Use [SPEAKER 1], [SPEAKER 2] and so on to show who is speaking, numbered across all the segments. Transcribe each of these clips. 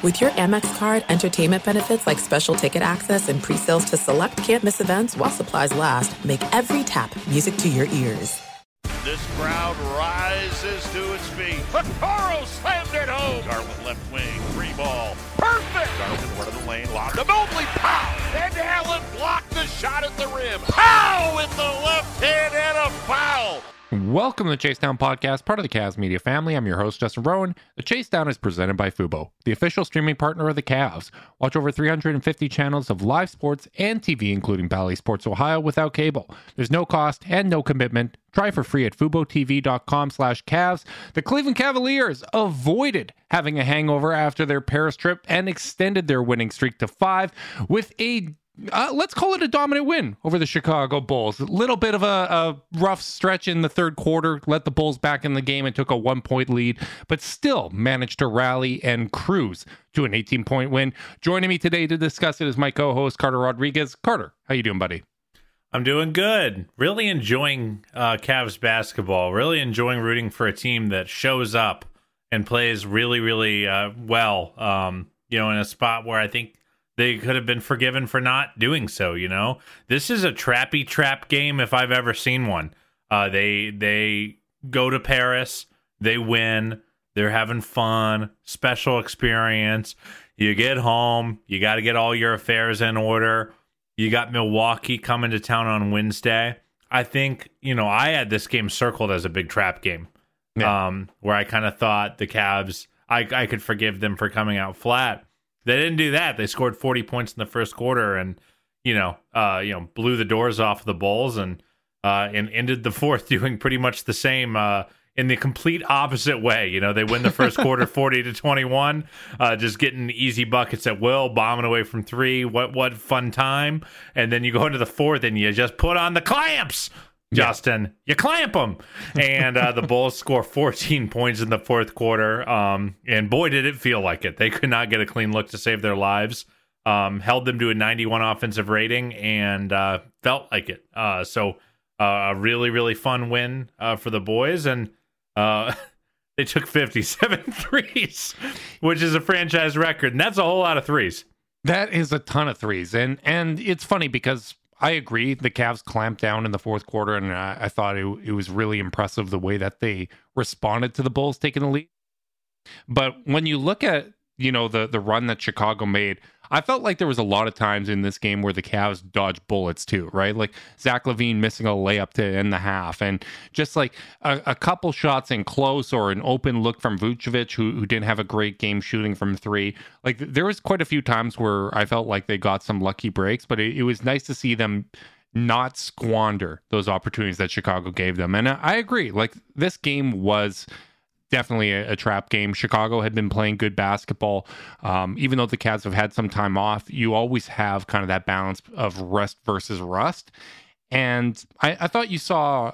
[SPEAKER 1] With your Amex card, entertainment benefits like special ticket access and pre-sales to select campus events while supplies last, make every tap music to your ears.
[SPEAKER 2] This crowd rises to its feet. Vaccaro slammed it home. Garland left wing, three ball. Perfect. Garland one of the lane, lobbed to Mobley. Pow! And Allen blocked the shot at the rim. Pow! With the left hand and a foul.
[SPEAKER 3] Welcome to the Chase Down Podcast, part of the Cavs Media family. I'm your host, Justin Rowan. The Chase Down is presented by Fubo, the official streaming partner of the Cavs. Watch over 350 channels of live sports and TV, including Bally Sports Ohio, without cable. There's no cost and no commitment. Try for free at FuboTV.com slash Cavs. The Cleveland Cavaliers avoided having a hangover after their Paris trip and extended their winning streak to five with a uh, let's call it a dominant win over the Chicago Bulls. A little bit of a, a, rough stretch in the third quarter, let the Bulls back in the game and took a one point lead, but still managed to rally and cruise to an 18 point win. Joining me today to discuss it is my co host, Carter Rodriguez. Carter, how you doing, buddy?
[SPEAKER 4] I'm doing good. Really enjoying uh, Cavs basketball. Really enjoying rooting for a team that shows up and plays really, really uh, well. Um, you know, in a spot where I think they could have been forgiven for not doing so. You know, this is a trappy trap game if I've ever seen one. Uh, they they go to Paris, they win, they're having fun, special experience. You get home, you got to get all your affairs in order. You got Milwaukee coming to town on Wednesday. I think you know I had this game circled as a big trap game, yeah. um, where I kind of thought the Cavs I I could forgive them for coming out flat they didn't do that. They scored 40 points in the first quarter and you know, uh, you know, blew the doors off the Bulls and uh, and ended the fourth doing pretty much the same uh, in the complete opposite way. You know, they win the first quarter 40 to 21, uh, just getting easy buckets at will, bombing away from three. What what fun time! And then you go into the fourth and you just put on the clamps. Justin, yeah. you clamp them. And uh, the Bulls score 14 points in the fourth quarter. Um, and boy, did it feel like it. They could not get a clean look to save their lives. Um, held them to a 91 offensive rating and uh, felt like it. Uh, so uh, a really, really fun win uh, for the boys. And uh, they took 57 threes, which is a franchise record. And that's a whole lot of threes.
[SPEAKER 3] That is a ton of threes. And, and it's funny because I agree. The Cavs clamped down in the fourth quarter, and I, I thought it, it was really impressive the way that they responded to the Bulls taking the lead. But when you look at you know the the run that Chicago made, I felt like there was a lot of times in this game where the Cavs dodged bullets too, right? Like Zach LaVine missing a layup to end the half, and just like a, a couple shots in close or an open look from Vucevic, who, who didn't have a great game shooting from three. Like there was quite a few times where I felt like they got some lucky breaks, but it, it was nice to see them not squander those opportunities that Chicago gave them. And I agree, like this game was definitely a, a, trap game. Chicago had been playing good basketball. Um, even though the Cavs have had some time off, you always have kind of that balance of rest versus rust. And I, I thought you saw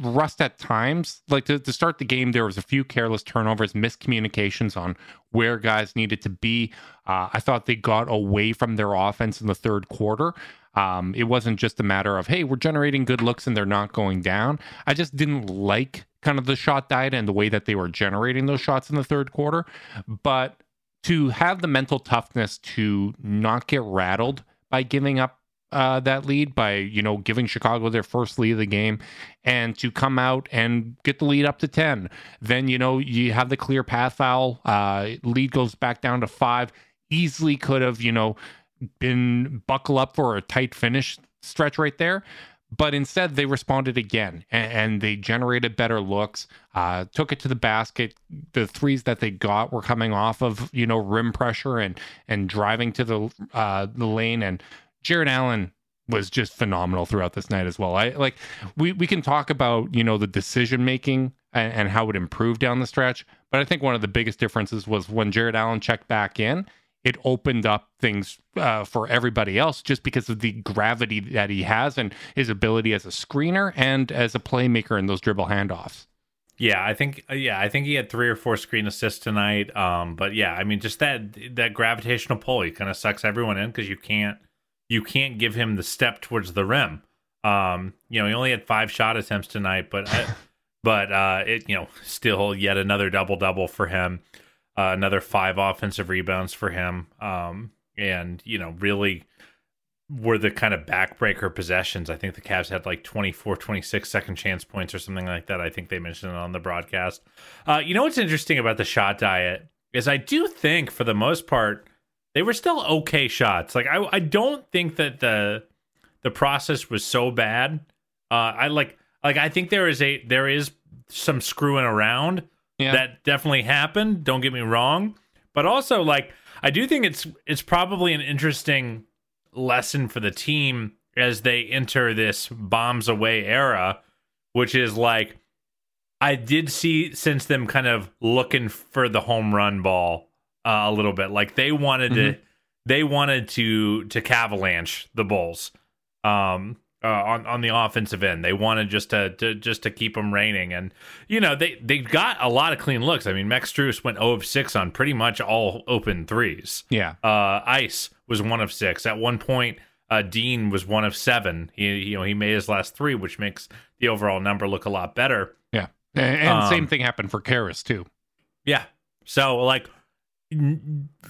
[SPEAKER 3] rust at times. Like to, to, start the game, there was a few careless turnovers, miscommunications on where guys needed to be. Uh, I thought they got away from their offense in the third quarter. Um, it wasn't just a matter of, hey, we're generating good looks and they're not going down. I just didn't like kind of the shot diet and the way that they were generating those shots in the third quarter. But to have the mental toughness to not get rattled by giving up uh, that lead by you know giving Chicago their first lead of the game, and to come out and get the lead up to ten. Then you know you have the clear path foul. Uh, lead goes back down to five. Easily could have you know been buckle up for a tight finish stretch right there. But instead, they responded again and, and they generated better looks, uh, took it to the basket. The threes that they got were coming off of, you know, rim pressure and and driving to the uh, the lane. And Jarrett Allen was just phenomenal throughout this night as well. I like we we can talk about you know the decision making and, and, how it improved down the stretch, but I think one of the biggest differences was when Jarrett Allen checked back in it opened up things uh, for everybody else just because of the gravity that he has and his ability as a screener and as a playmaker in those dribble handoffs.
[SPEAKER 4] Yeah, I think uh, yeah, I think he had three or four screen assists tonight. Um, but yeah, I mean, just that that gravitational pull, he kind of sucks everyone in because you can't you can't give him the step towards the rim. Um, you know, he only had five shot attempts tonight, but I, but uh, it you know still yet another double double for him. Uh, another five offensive rebounds for him. Um, and, you know, really were the kind of backbreaker possessions. I think the Cavs had like 24, 26 second chance points or something like that. I think they mentioned it on the broadcast. Uh, you know what's interesting about the shot diet is I do think for the most part they were still okay shots. Like I I don't think that the the process was so bad. Uh, I like like I think there is a there is some screwing around
[SPEAKER 3] Yeah.
[SPEAKER 4] that definitely happened. Don't get me wrong, but also like I do think it's it's probably an interesting lesson for the team as they enter this bombs away era, which is like I did see since them kind of looking for the home run ball uh, a little bit. Like they wanted to they wanted to to cavalanche the Bulls um uh, on on the offensive end. They wanted just to, to just to keep them raining, and you know they they got a lot of clean looks. I mean, Max Strus went 0 of 6 on pretty much all open threes.
[SPEAKER 3] Yeah.
[SPEAKER 4] Uh, Ice was one of six. At one point, uh, Dean was one of seven. He you know he made his last three, which makes the overall number look a lot better.
[SPEAKER 3] Yeah. And, and
[SPEAKER 4] Um,
[SPEAKER 3] same thing happened for Caris too.
[SPEAKER 4] Yeah. So like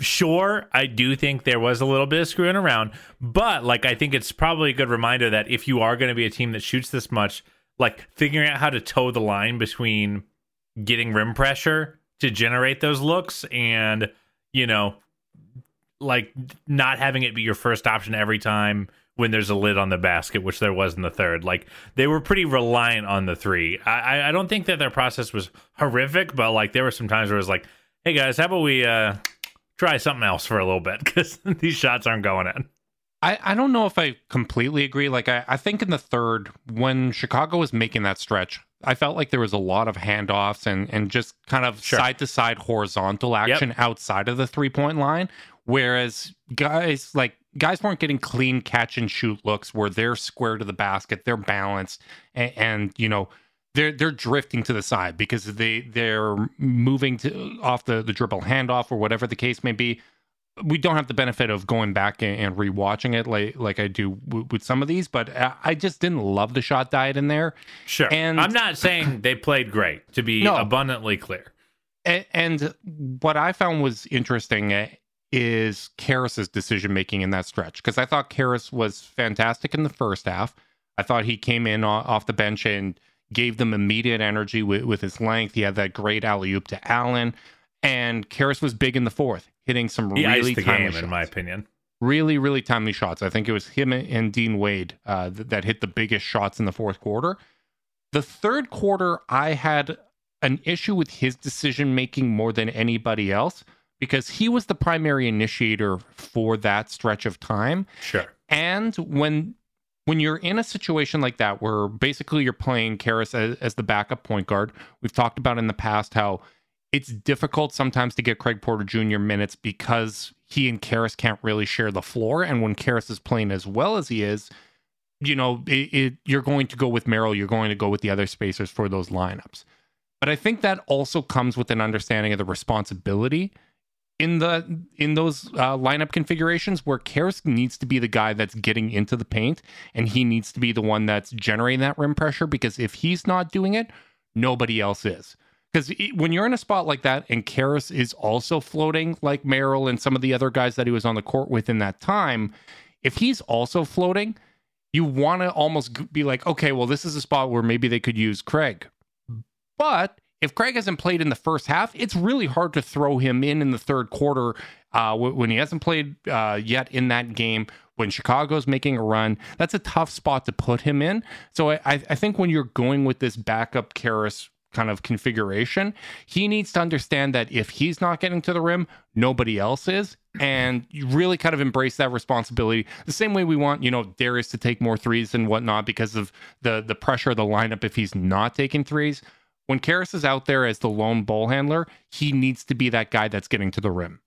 [SPEAKER 4] sure, I do think there was a little bit of screwing around, but like I think it's probably a good reminder that if you are going to be a team that shoots this much, like figuring out how to toe the line between getting rim pressure to generate those looks and, you know, like not having it be your first option every time when there's a lid on the basket, which there was in the third. Like they were pretty reliant on the three. I, I- don't think that their process was horrific, but like there were some times where it was like, hey guys, how about we uh try something else for a little bit because these shots aren't going in.
[SPEAKER 3] I, I don't know if I completely agree. Like I, I think in the third, when Chicago was making that stretch, I felt like there was a lot of handoffs and and just kind of
[SPEAKER 4] Sure.
[SPEAKER 3] side to side horizontal action outside of the three point line. Whereas guys like guys weren't getting clean catch and shoot looks where they're square to the basket, they're balanced, and, and you know they're they're drifting to the side because they they're moving to off the the dribble handoff or whatever the case may be we don't have the benefit of going back and, and rewatching it like like I do w- with some of these, but I, I just didn't love the shot diet in there.
[SPEAKER 4] Sure.
[SPEAKER 3] And-
[SPEAKER 4] I'm not saying they played great, to be
[SPEAKER 3] No.
[SPEAKER 4] abundantly clear.
[SPEAKER 3] And, and what I found was interesting uh, is Caris's decision making in that stretch because I thought Caris was fantastic in the first half. I thought he came in off the bench and gave them immediate energy with, with his length. He had that great alley oop to Allen, and Caris was big in the fourth, hitting some
[SPEAKER 4] He
[SPEAKER 3] really timely
[SPEAKER 4] game,
[SPEAKER 3] shots.
[SPEAKER 4] in my opinion.
[SPEAKER 3] really, really timely shots. I think it was him and Dean Wade uh, th- that hit the biggest shots in the fourth quarter. The third quarter, I had an issue with his decision making more than anybody else because he was the primary initiator for that stretch of time.
[SPEAKER 4] Sure.
[SPEAKER 3] And when when you're in a situation like that where basically you're playing Caris as, as the backup point guard, we've talked about in the past how it's difficult sometimes to get Craig Porter Jr. minutes because he and Caris can't really share the floor. And when Caris is playing as well as he is, you know, it, it, you're going to go with Merrill, you're going to go with the other spacers for those lineups. But I think that also comes with an understanding of the responsibility in the in those uh, lineup configurations where Caris needs to be the guy that's getting into the paint and he needs to be the one that's generating that rim pressure because if he's not doing it, nobody else is. Because when you're in a spot like that and Caris is also floating like Merrill and some of the other guys that he was on the court with in that time, if he's also floating, you want to almost be like, okay, well, this is a spot where maybe they could use Craig. But if Craig hasn't played in the first half, it's really hard to throw him in in the third quarter uh, when he hasn't played uh, yet in that game. When Chicago's making a run, that's a tough spot to put him in. So I, I think when you're going with this backup Caris kind of configuration, he needs to understand that if he's not getting to the rim, nobody else is. And you really kind of embrace that responsibility. The same way we want, you know, Darius to take more threes and whatnot because of the the pressure of the lineup if he's not taking threes. When Caris is out there as the lone ball handler, he needs to be that guy that's getting to the rim.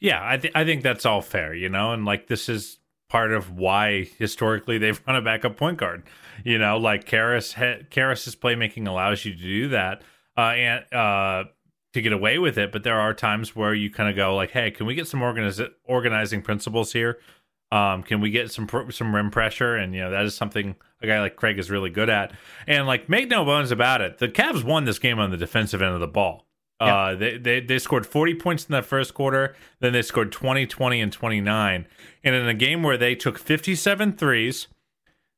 [SPEAKER 4] Yeah, I, th- I think that's all fair, you know, and like this is part of why historically they've run a backup point guard. You know, like Caris, ha- Caris's playmaking allows you to do that uh, and uh, to get away with it. But there are times where you kind of go like, "Hey, can we get some organiz- organizing principles here? Um, can we get some some rim pressure?" And you know, that is something a guy like Craig is really good at. And like, make no bones about it, the Cavs won this game on the defensive end of the ball. Uh, they, they they scored 40 points in that first quarter, then they scored 20, 20, and 29. And in a game where they took 57 threes,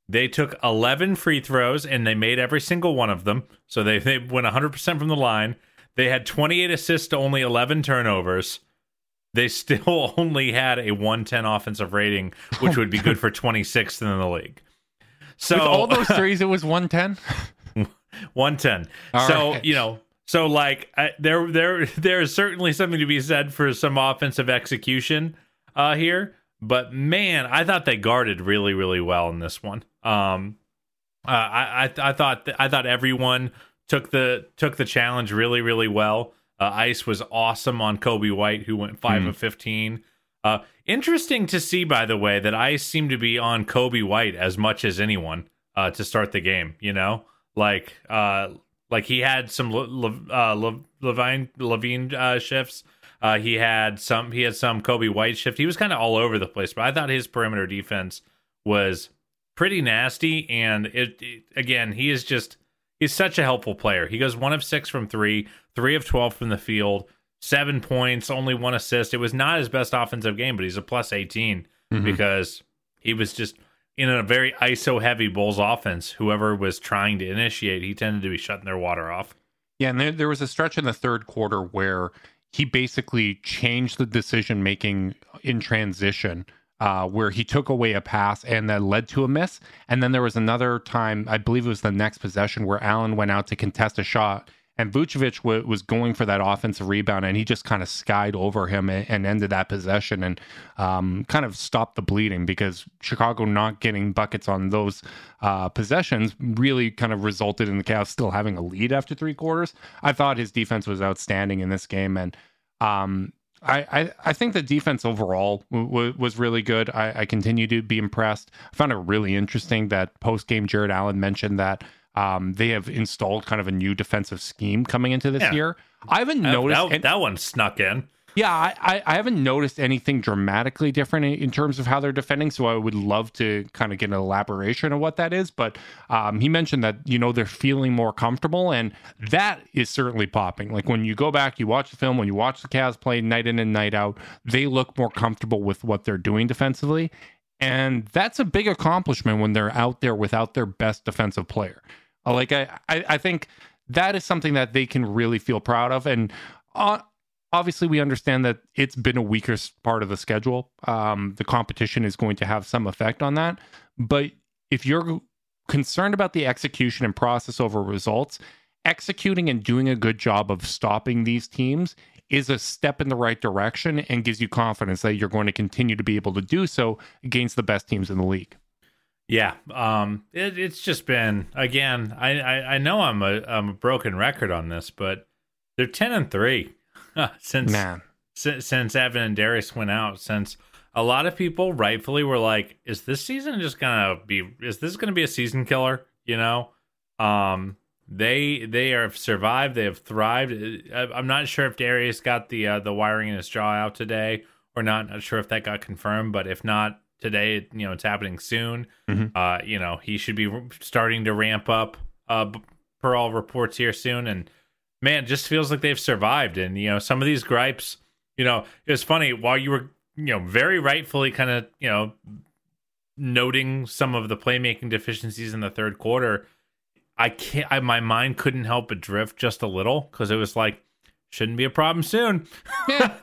[SPEAKER 4] they took 11 free throws and they made every single one of them. So they, they went 100% from the line. They had 28 assists to only 11 turnovers. They still only had a 110 offensive rating, which would be good for 26th in the league. So
[SPEAKER 3] With all those threes, it was 110.
[SPEAKER 4] 110.
[SPEAKER 3] All
[SPEAKER 4] so,
[SPEAKER 3] right.
[SPEAKER 4] you know, so like I, there there there is certainly something to be said for some offensive execution uh here, but man, I thought they guarded really really well in this one. Um uh, I, I I thought th- I thought everyone took the took the challenge really really well. Uh, Ice was awesome on Coby White, who went five
[SPEAKER 3] Mm.
[SPEAKER 4] of fifteen. Uh, interesting to see, by the way, that Ice seemed to be on Coby White as much as anyone uh, to start the game. You know, like uh, like he had some Le- Le- uh, Le- LaVine LaVine uh, shifts. Uh, he had some he had some Coby White shift. He was kind of all over the place, but I thought his perimeter defense was pretty nasty. And it, it again, he is just he's such a helpful player. He goes one of six from three, three of twelve from the field, seven points, only one assist. It was not his best offensive game, but he's a plus 18 mm-hmm. because he was just in a very ISO heavy Bulls offense. Whoever was trying to initiate, he tended to be shutting their water off.
[SPEAKER 3] Yeah, and there, there was a stretch in the third quarter where he basically changed the decision making in transition, uh, where he took away a pass and that led to a miss. And then there was another time, I believe it was the next possession, where Allen went out to contest a shot. And Vucevic w- was going for that offensive rebound, and he just kind of skied over him and, and ended that possession and um, kind of stopped the bleeding because Chicago not getting buckets on those uh, possessions really kind of resulted in the Cavs still having a lead after three quarters. I thought his defense was outstanding in this game, and um, I, I, I think the defense overall w- w- was really good. I, I continue to be impressed. I found it really interesting that post game Jarrett Allen mentioned that um, they have installed kind of a new defensive scheme coming into this
[SPEAKER 4] Yeah.
[SPEAKER 3] year. I haven't
[SPEAKER 4] That,
[SPEAKER 3] noticed.
[SPEAKER 4] that,
[SPEAKER 3] an-
[SPEAKER 4] that one snuck in.
[SPEAKER 3] Yeah, I, I, haven't noticed anything dramatically different in, terms of how they're defending. So I would love to kind of get an elaboration of what that is. But um, he mentioned that you know they're feeling more comfortable, and that is certainly popping. Like when you go back, you watch the film, when you watch the Cavs play night in and night out, they look more comfortable with what they're doing defensively, and that's a big accomplishment when they're out there without their best defensive player. Like I, I, I think that is something that they can really feel proud of, and. Uh, obviously we understand that it's been a weaker part of the schedule. Um, the competition is going to have some effect on that. But if you're concerned about the execution and process over results executing and doing a good job of stopping these teams is a step in the right direction and gives you confidence that you're going to continue to be able to do so against the best teams in the league.
[SPEAKER 4] Yeah, um, it, it's just been again. I, I I know I'm a I'm a broken record on this, but they're ten and three since
[SPEAKER 3] man
[SPEAKER 4] since, since Evan and Darius went out. Since a lot of people rightfully were like, "Is this season just gonna be? Is this gonna be a season killer?" You know, um, they they have survived. They have thrived. I'm not sure if Darius got the uh, the wiring in his jaw out today or not. Not sure if that got confirmed, but if not today, you know, it's happening soon.
[SPEAKER 3] Mhm.
[SPEAKER 4] Uh, you know, he should be starting to ramp up. Uh, per all reports here soon, and man, it just feels like they've survived. And you know, some of these gripes, you know, it was funny while you were, you know, very rightfully kind of, you know, noting some of the playmaking deficiencies in the third quarter. I can't. I, my mind couldn't help but drift just a little because it was like, shouldn't be a problem soon.
[SPEAKER 3] Yeah.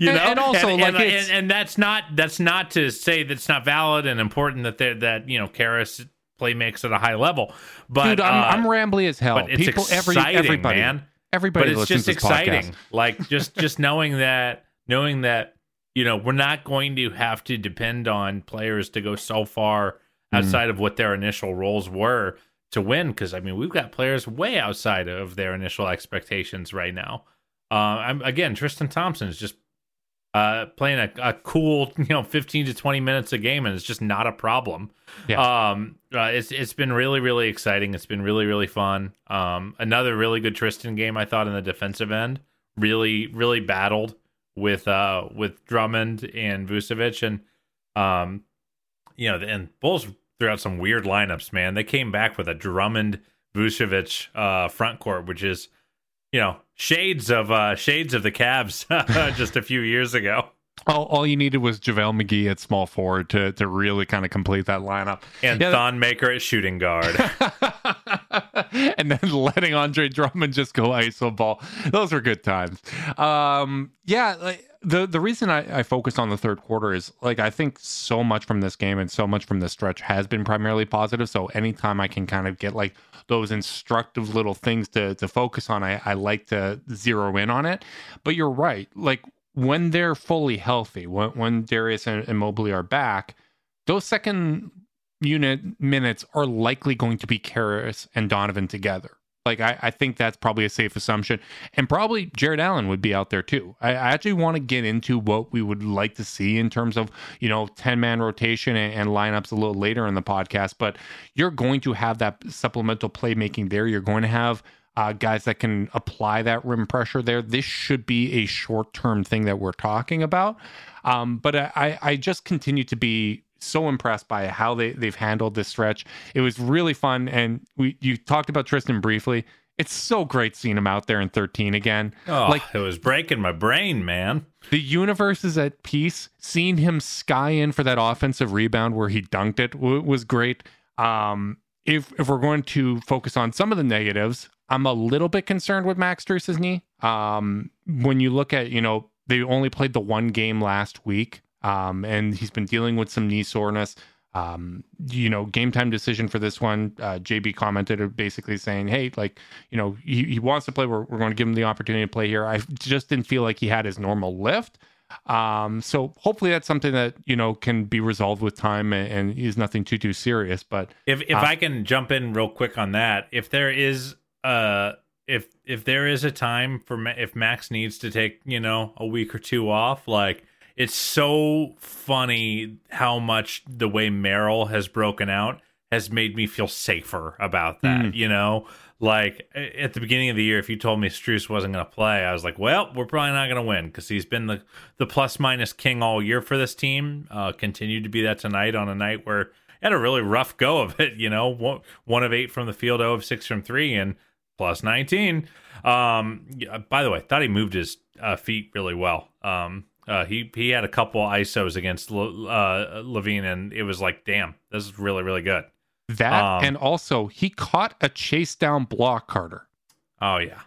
[SPEAKER 4] you know,
[SPEAKER 3] and also,
[SPEAKER 4] and,
[SPEAKER 3] like,
[SPEAKER 4] and, and, that's not that's not to say that's not valid and important that they that you know Caris play makes at a high level. But
[SPEAKER 3] dude i'm,
[SPEAKER 4] uh,
[SPEAKER 3] I'm rambly as hell
[SPEAKER 4] but it's
[SPEAKER 3] people every
[SPEAKER 4] exciting,
[SPEAKER 3] everybody
[SPEAKER 4] man.
[SPEAKER 3] everybody
[SPEAKER 4] but it's just exciting like just just knowing that knowing that you know we're not going to have to depend on players to go so far
[SPEAKER 3] Mm-hmm.
[SPEAKER 4] outside of what their initial roles were to win because i mean we've got players way outside of their initial expectations right now uh I'm, again tristan thompson is just uh playing a, a cool you know 15 to 20 minutes a game and it's just not a problem.
[SPEAKER 3] Yeah.
[SPEAKER 4] um uh, it's it's been really really exciting. It's been really really fun. Um another really good tristan game i thought in the defensive end. Really really battled with uh with drummond and vucevic. And um you know and bulls threw out some weird lineups man. They came back with a drummond vucevic uh front court which is you know, shades of uh shades of the Cavs just a few years ago.
[SPEAKER 3] All, all you needed was JaVale McGee at small forward to to really kind of complete that lineup.
[SPEAKER 4] And
[SPEAKER 3] Yeah,
[SPEAKER 4] Thon Maker at shooting guard.
[SPEAKER 3] and then letting Andre Drummond just go iso ball. Those were good times. Um, yeah, like, the the reason I, I focus on the third quarter is like I think so much from this game and so much from this stretch has been primarily positive. So anytime I can kind of get like those instructive little things to to focus on, I, I like to zero in on it. But you're right, like when they're fully healthy, when when Darius and, and Mobley are back, those second unit minutes are likely going to be Caris and Donovan together. Like I, I think that's probably a safe assumption, and probably Jarrett Allen would be out there too. I, I actually want to get into what we would like to see in terms of you know ten man rotation and, and lineups a little later in the podcast. But you're going to have that supplemental playmaking there. You're going to have uh, guys that can apply that rim pressure there. This should be a short term thing that we're talking about. Um, but I, I just continue to be so impressed by how they, they've handled this stretch. It was really fun. And we you talked about Tristan briefly. It's so great seeing him out there in 13 again.
[SPEAKER 4] Oh,
[SPEAKER 3] like
[SPEAKER 4] it was breaking my brain, man.
[SPEAKER 3] the universe is at peace. Seeing him sky in for that offensive rebound where he dunked it w- was great. Um, if if we're going to focus on some of the negatives, I'm a little bit concerned with Max Strus's knee. Um, when you look at you know they only played the one game last week, um, and he's been dealing with some knee soreness. Um, you know, game time decision for this one. Uh, JB commented basically saying, "Hey, like, you know, he, he wants to play. We're, we're going to give him the opportunity to play here." I just didn't feel like he had his normal lift. Um, so hopefully that's something that you know can be resolved with time and, and is nothing too too serious. But
[SPEAKER 4] If if
[SPEAKER 3] Uh,
[SPEAKER 4] I can jump in real quick on that, if there is uh if if there is a time for Ma- if Max needs to take you know a week or two off, like it's so funny how much the way Merrill has broken out has made me feel safer about that. You know, like at the beginning of the year, if you told me Strus wasn't going to play, I was like, well, we're probably not going to win because he's been the the plus minus king all year for this team. Uh, continued to be that tonight on a night where he had a really rough go of it. You know, one, one of eight from the field, zero of six from three, and plus 19. Um, by the way, thought he moved his uh, feet really well. Um, uh, he he had a couple isos against uh, LaVine, and it was like, damn, this is really really good.
[SPEAKER 3] that
[SPEAKER 4] Um,
[SPEAKER 3] and also he caught a chase down block, Carter.
[SPEAKER 4] Oh yeah,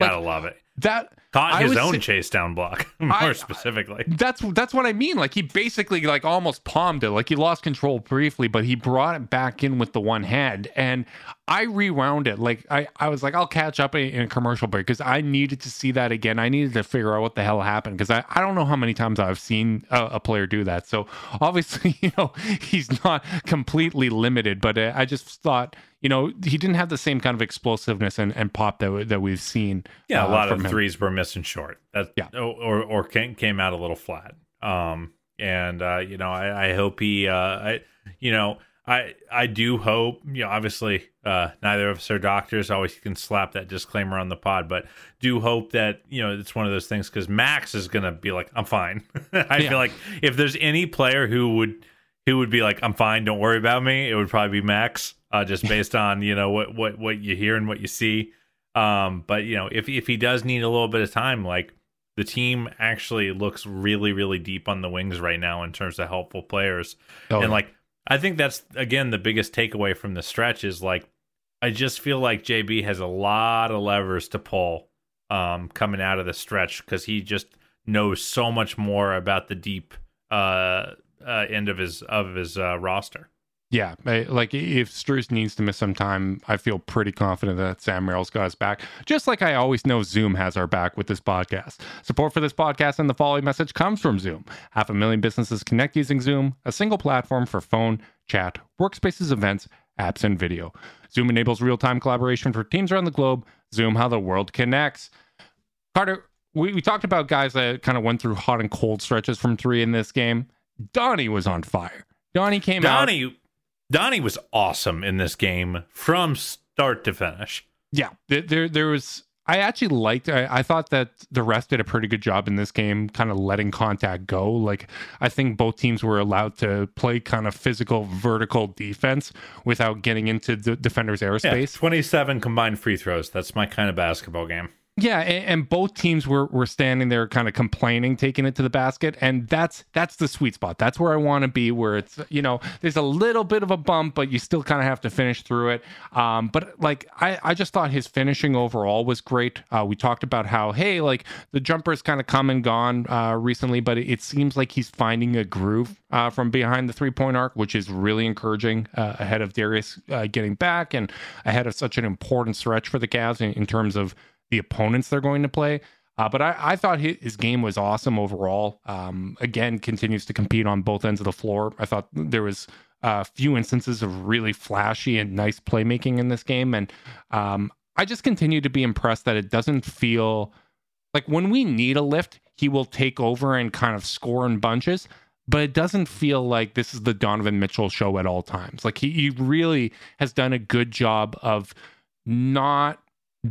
[SPEAKER 3] Like,
[SPEAKER 4] gotta love it.
[SPEAKER 3] That
[SPEAKER 4] Caught his own
[SPEAKER 3] say-
[SPEAKER 4] chase down block, more
[SPEAKER 3] I-
[SPEAKER 4] specifically.
[SPEAKER 3] That's that's what I mean. Like he basically like almost palmed it. Like he lost control briefly, but he brought it back in with the one hand. And I rewound it. Like I, I was like, I'll catch up in, in a commercial break because I needed to see that again. I needed to figure out what the hell happened because I, I don't know how many times I've seen a, a player do that. So obviously, you know, he's not completely limited, but uh, I just thought, you know, he didn't have the same kind of explosiveness and, and pop that that we've seen.
[SPEAKER 4] Yeah, a
[SPEAKER 3] uh,
[SPEAKER 4] lot of
[SPEAKER 3] from him.
[SPEAKER 4] threes were missing short. That
[SPEAKER 3] Yeah.
[SPEAKER 4] or or came came out a little flat. Um, and uh, you know, I, I hope he, uh, I, you know, I I do hope. You know, obviously, uh, neither of us are doctors. Always can slap that disclaimer on the pod, but do hope that you know it's one of those things because Max is gonna be like, I'm fine. I
[SPEAKER 3] Yeah.
[SPEAKER 4] feel like if there's any player who would who would be like, I'm fine, don't worry about me, it would probably be Max. Uh, just based on you know what what what you hear and what you see. Um, but you know, if if he does need a little bit of time, like the team actually looks really, really deep on the wings right now in terms of helpful players.
[SPEAKER 3] Oh,
[SPEAKER 4] and like I think that's again the biggest takeaway from the stretch is like I just feel like JB has a lot of levers to pull um coming out of the stretch because he just knows so much more about the deep uh, uh end of his of his uh roster.
[SPEAKER 3] Yeah, like if Strus needs to miss some time, I feel pretty confident that Sam Merrill's got us back. Just like I always know Zoom has our back with this podcast. Support for this podcast and the following message comes from Zoom. Half a million businesses connect using Zoom, a single platform for phone, chat, workspaces, events, apps, and video. Zoom enables real-time collaboration for teams around the globe. Zoom, how the world connects. Carter, we, we talked about guys that kind of went through hot and cold stretches from three in this game. Donnie was on fire. Donnie came out.
[SPEAKER 4] Donnie Donnie was awesome in this game from start to finish.
[SPEAKER 3] Yeah, there, there, there was. I actually liked. I, I thought that the rest did a pretty good job in this game, kind of letting contact go. Like I think both teams were allowed to play kind of physical, vertical defense without getting into the defender's
[SPEAKER 4] Yeah,
[SPEAKER 3] airspace.
[SPEAKER 4] 27 combined free throws. That's my kind of basketball game.
[SPEAKER 3] Yeah, and, and, both teams were were standing there, kind of complaining, taking it to the basket, and that's that's the sweet spot. That's where I want to be, where it's you know there's a little bit of a bump, but you still kind of have to finish through it. Um, but like I I just thought his finishing overall was great. Uh, we talked about how hey like the jumper's kind of come and gone uh, recently, but it, it, seems like he's finding a groove uh, from behind the three point arc, which is really encouraging uh, ahead of Darius uh, getting back and ahead of such an important stretch for the Cavs in, in terms of the opponents they're going to play. Uh, but I, I, thought his game was awesome overall. Um, again, continues to compete on both ends of the floor. I thought there was a few instances of really flashy and nice playmaking in this game, and um, I just continue to be impressed that it doesn't feel like when we need a lift, he will take over and kind of score in bunches. But it doesn't feel like this is the Donovan Mitchell show at all times. Like he, he really has done a good job of not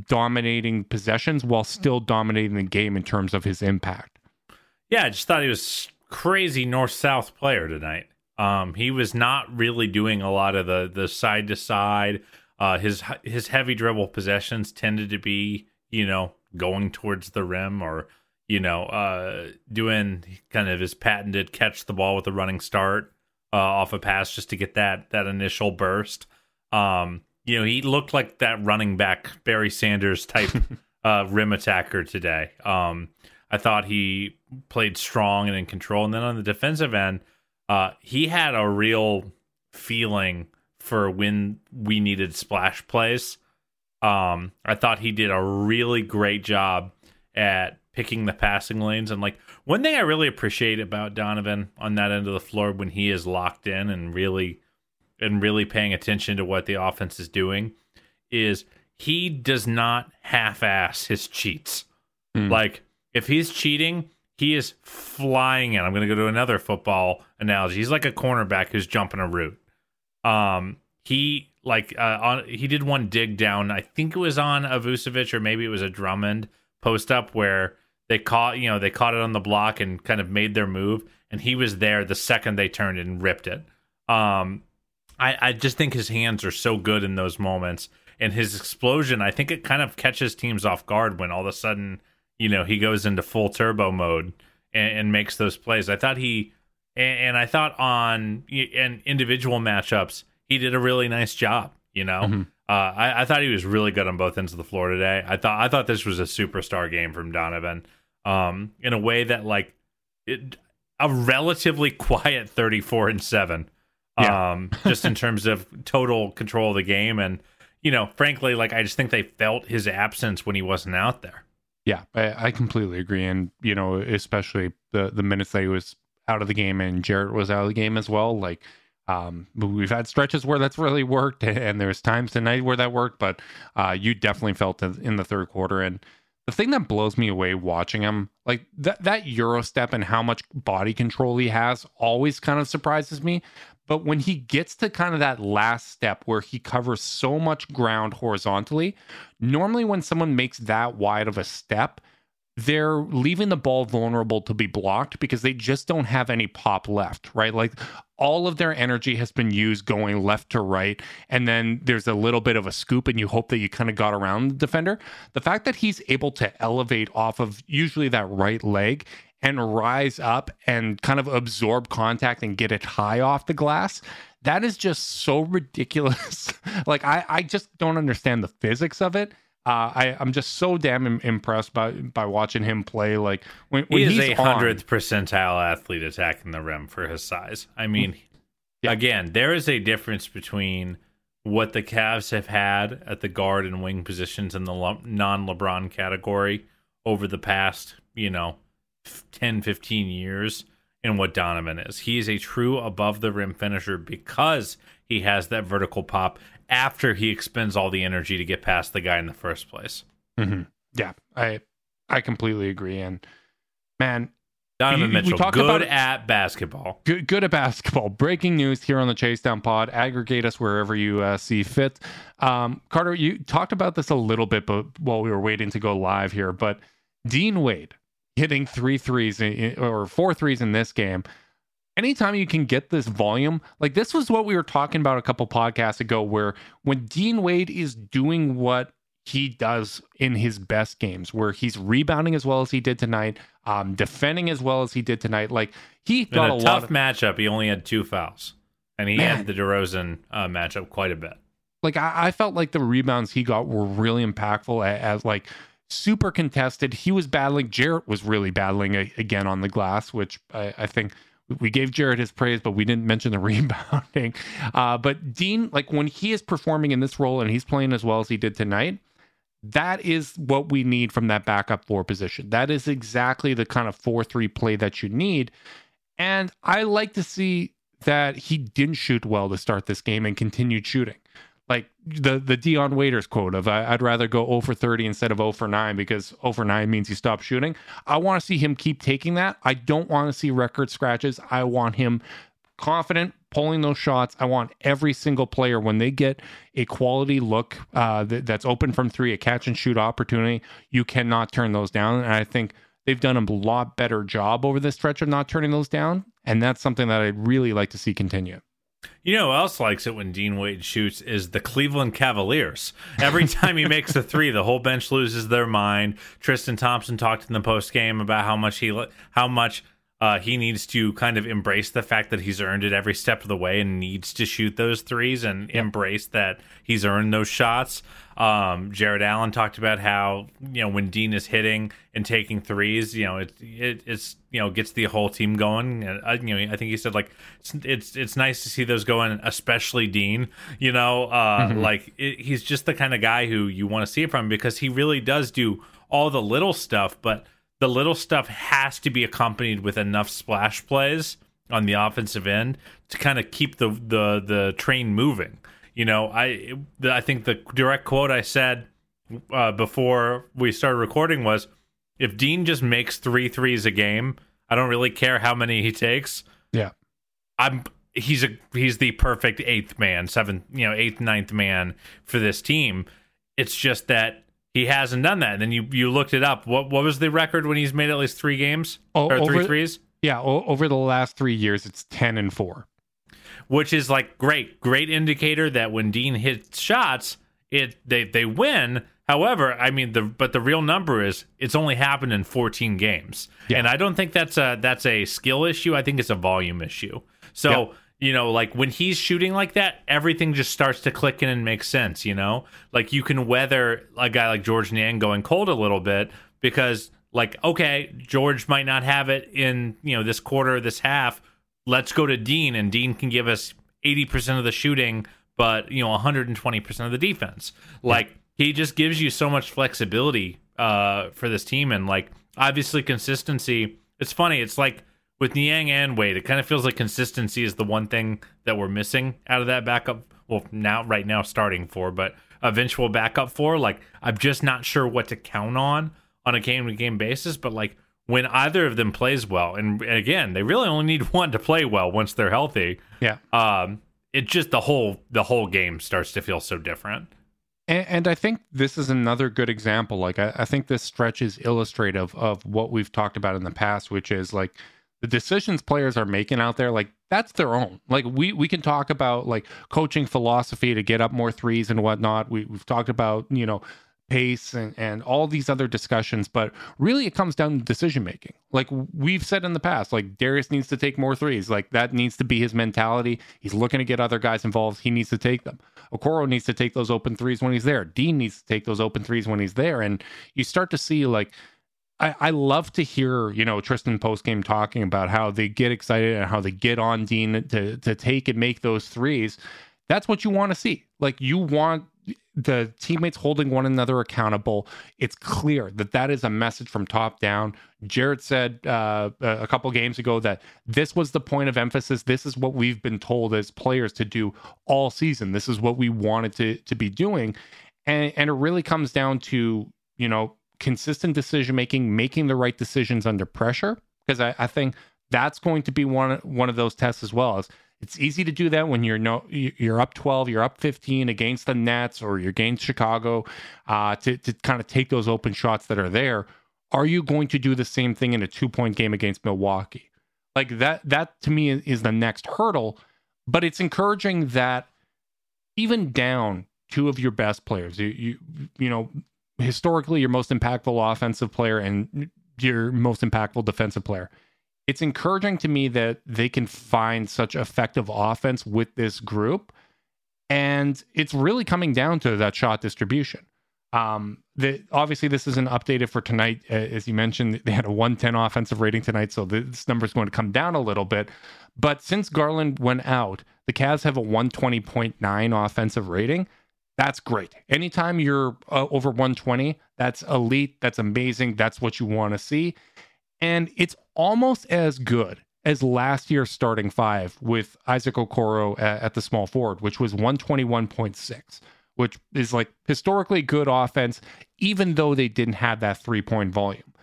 [SPEAKER 3] dominating possessions while still dominating the game in terms of his impact.
[SPEAKER 4] Yeah, I just thought he was crazy north south player tonight. Um, he was not really doing a lot of the the side to side. His his heavy dribble possessions tended to be, you know, going towards the rim or you know, uh, doing kind of his patented catch the ball with a running start uh, off a pass just to get that that initial burst. Um, you know, he looked like that running back Barry Sanders type uh, rim attacker today. Um, I thought he played strong and in control. And then on the defensive end, uh, he had a real feeling for when we needed splash plays. Um, I thought he did a really great job at picking the passing lanes. And like one thing I really appreciate about Donovan on that end of the floor when he is locked in and really and really paying attention to what the offense is doing is he does not half-ass his cheats. Mm. Like if he's cheating, he is flying in. I'm going to go to another football analogy. He's like a cornerback who's jumping a route. Um, he like uh, on he did one dig down. I think it was on a Vucevic or maybe it was a Drummond post up where they caught you know they caught it on the block and kind of made their move, and he was there the second they turned and ripped it. Um, I, I just think his hands are so good in those moments. And his explosion, I think it kind of catches teams off guard when all of a sudden, you know, he goes into full turbo mode and, and makes those plays. I thought he, and, and, I thought on and individual matchups, he did a really nice job. You know, mm-hmm. uh, I, I thought he was really good on both ends of the floor today. I thought I thought this was a superstar game from Donovan, um, in a way that like it, a relatively quiet thirty four and seven yeah. um, just in terms of total control of the game. And, you know, frankly, like I just think they felt his absence when he wasn't out there.
[SPEAKER 3] Yeah, I, I completely agree. And, you know, especially the, the minutes that he was out of the game and Jarrett was out of the game as well. Like, um, we've had stretches where that's really worked, and there's times tonight where that worked, but uh, you definitely felt it in the third quarter. And the thing that blows me away watching him, like that that Euro step and how much body control he has, always kind of surprises me. But when he gets to kind of that last step where he covers so much ground horizontally, normally when someone makes that wide of a step, they're leaving the ball vulnerable to be blocked because they just don't have any pop left, right? Like all of their energy has been used going left to right. And then there's a little bit of a scoop, and you hope that you kind of got around the defender. The fact that he's able to elevate off of usually that right leg and rise up and kind of absorb contact and get it high off the glass that is just so ridiculous like i i just don't understand the physics of it uh, I, I'm just so damn Im- impressed by by watching him play. Like when, when
[SPEAKER 4] he
[SPEAKER 3] is
[SPEAKER 4] a hundredth percentile athlete attacking the rim for his size. I mean, yeah. again, there is a difference between what the Cavs have had at the guard and wing positions in the non LeBron category over the past, you know, 10, 15 years in what Donovan is. He is a true above the rim finisher because he has that vertical pop after he expends all the energy to get past the guy in the first place.
[SPEAKER 3] Mm-hmm. Yeah, I I completely agree. And man,
[SPEAKER 4] Donovan you, Mitchell, talk good about at basketball.
[SPEAKER 3] Good, good at basketball. Breaking news here on the Chase Down Pod. Aggregate us wherever you uh, see fit. Um, Carter, you talked about this a little bit, but while we were waiting to go live here, but Dean Wade hitting three threes or four threes in this game. Anytime you can get this volume, like this was what we were talking about a couple podcasts ago, where when Dean Wade is doing what he does in his best games, where he's rebounding as well as he did tonight, um, defending as well as he did tonight. Like he got
[SPEAKER 4] In a,
[SPEAKER 3] a,
[SPEAKER 4] tough
[SPEAKER 3] lot of,
[SPEAKER 4] matchup. He only had two fouls, and he
[SPEAKER 3] Man.
[SPEAKER 4] had the DeRozan uh, matchup quite a bit.
[SPEAKER 3] like I, I felt like the rebounds he got were really impactful as, as like super contested. He was battling. Jarrett was really battling a, again on the glass, which I, I think we gave Jarrett his praise, but we didn't mention the rebounding. Uh, but Dean, like when he is performing in this role and he's playing as well as he did tonight, that is what we need from that backup four position. That is exactly the kind of 4 3 play that you need. And I like to see that he didn't shoot well to start this game and continued shooting. Like the the Dion Waiters quote of I, would rather go 0 for 30 instead of 0 for 9 because 0 for 9 means he stop shooting. I want to see him keep taking that. I don't want to see record scratches. I want him confident pulling those shots. I want every single player when they get a quality look uh, that, that's open from three, a catch and shoot opportunity, you cannot turn those down. And I think they've done a lot better job over this stretch of not turning those down. And that's something that I'd really like to see continue.
[SPEAKER 4] You know who else likes it when Dean Wade shoots is the Cleveland Cavaliers. Every time he makes a three, the whole bench loses their mind. Tristan Thompson talked in the post game about how much he how much uh, he needs to kind of embrace the fact that he's earned it every step of the way and needs to shoot those threes and embrace that he's earned those shots. Um, Jarrett Allen talked about how you know when Dean is hitting and taking threes, you know it, it it's you know gets the whole team going. And uh, you know I think he said like it's it's, it's nice to see those going, especially Dean. You know, uh,
[SPEAKER 3] Mm-hmm.
[SPEAKER 4] like it, he's just the kind of guy who you want to see it from because he really does do all the little stuff, but the little stuff has to be accompanied with enough splash plays on the offensive end to kind of keep the the the train moving. You know, I I think the direct quote I said uh, before we started recording was, "If Dean just makes three threes a game, I don't really care how many he takes.
[SPEAKER 3] Yeah.
[SPEAKER 4] I'm he's a he's the perfect eighth man, seventh you know eighth ninth man for this team. It's just that he hasn't done that. And then you you looked it up. What what was the record when he's made at least three games
[SPEAKER 3] Oh,
[SPEAKER 4] or three
[SPEAKER 3] over-
[SPEAKER 4] threes?
[SPEAKER 3] Yeah. O- over the last three years, it's 10 and 4.
[SPEAKER 4] which is like great, great indicator that when Dean hits shots, it they they win. However, I mean the but the real number is it's only happened in 14 games,
[SPEAKER 3] Yeah.
[SPEAKER 4] and I don't think that's a that's a skill issue. I think it's a volume issue. So.
[SPEAKER 3] Yeah.
[SPEAKER 4] You know, like when he's shooting like that, everything just starts to click in and make sense. You know, like you can weather a guy like Georges Niang going cold a little bit because, like, okay, Georges might not have it in you know this quarter, this half, let's go to Dean, and Dean can give us 80% of the shooting, but, you know, 120% of the defense. Like, he just gives you so much flexibility uh, for this team. And, like, obviously, consistency. It's funny. It's like with Niang and Wade, it kind of feels like consistency is the one thing that we're missing out of that backup. Well, now, right now, starting for, but eventual backup for. Like, I'm just not sure what to count on on a game to game basis, but, like, when either of them plays well, and again, they really only need one to play well once they're healthy.
[SPEAKER 3] Yeah.
[SPEAKER 4] Um, it just the whole the whole game starts to feel so different.
[SPEAKER 3] And, and I think this is another good example. Like, I, I think this stretch is illustrative of what we've talked about in the past, which is like the decisions players are making out there. Like, that's their own. Like, we we can talk about like coaching philosophy to get up more threes and whatnot. We we've talked about you know pace and, and all these other discussions but really it comes down to decision making like we've said in the past like darius needs to take more threes like that needs to be his mentality he's looking to get other guys involved he needs to take them okoro needs to take those open threes when he's there dean needs to take those open threes when he's there and you start to see like I, I love to hear, you know, Tristan post game talking about how they get excited and how they get on Dean to to take and make those threes. That's what you want to see. Like you want the teammates holding one another accountable. It's clear that that is a message from top down. Jarrett said uh, a couple games ago that this was the point of emphasis. This is what we've been told as players to do all season. This is what we wanted to to be doing, and and it really comes down to you know consistent decision making, making the right decisions under pressure. Because I, I think that's going to be one one of those tests as well. As it's easy to do that when you're no you're up 12, you're up 15 against the Nets or you're against Chicago, uh, to to kind of take those open shots that are there. Are you going to do the same thing in a two point game against Milwaukee? Like that that to me is the next hurdle. But it's encouraging that even down two of your best players. You you you know historically your most impactful offensive player and your most impactful defensive player. It's encouraging to me that they can find such effective offense with this group. And it's really coming down to that shot distribution. Um, the, obviously, this isn't updated for tonight. As you mentioned, they had a 110 offensive rating tonight, so this number is going to come down a little bit. But since Garland went out, the Cavs have a 120.9 offensive rating. That's great. Anytime you're uh, over 120, that's elite. That's amazing. That's what you want to see. And it's almost as good as last year's starting five with Isaac Okoro at, at the small forward, which was 121.6 which is like historically good offense, even though they didn't have that three point volume.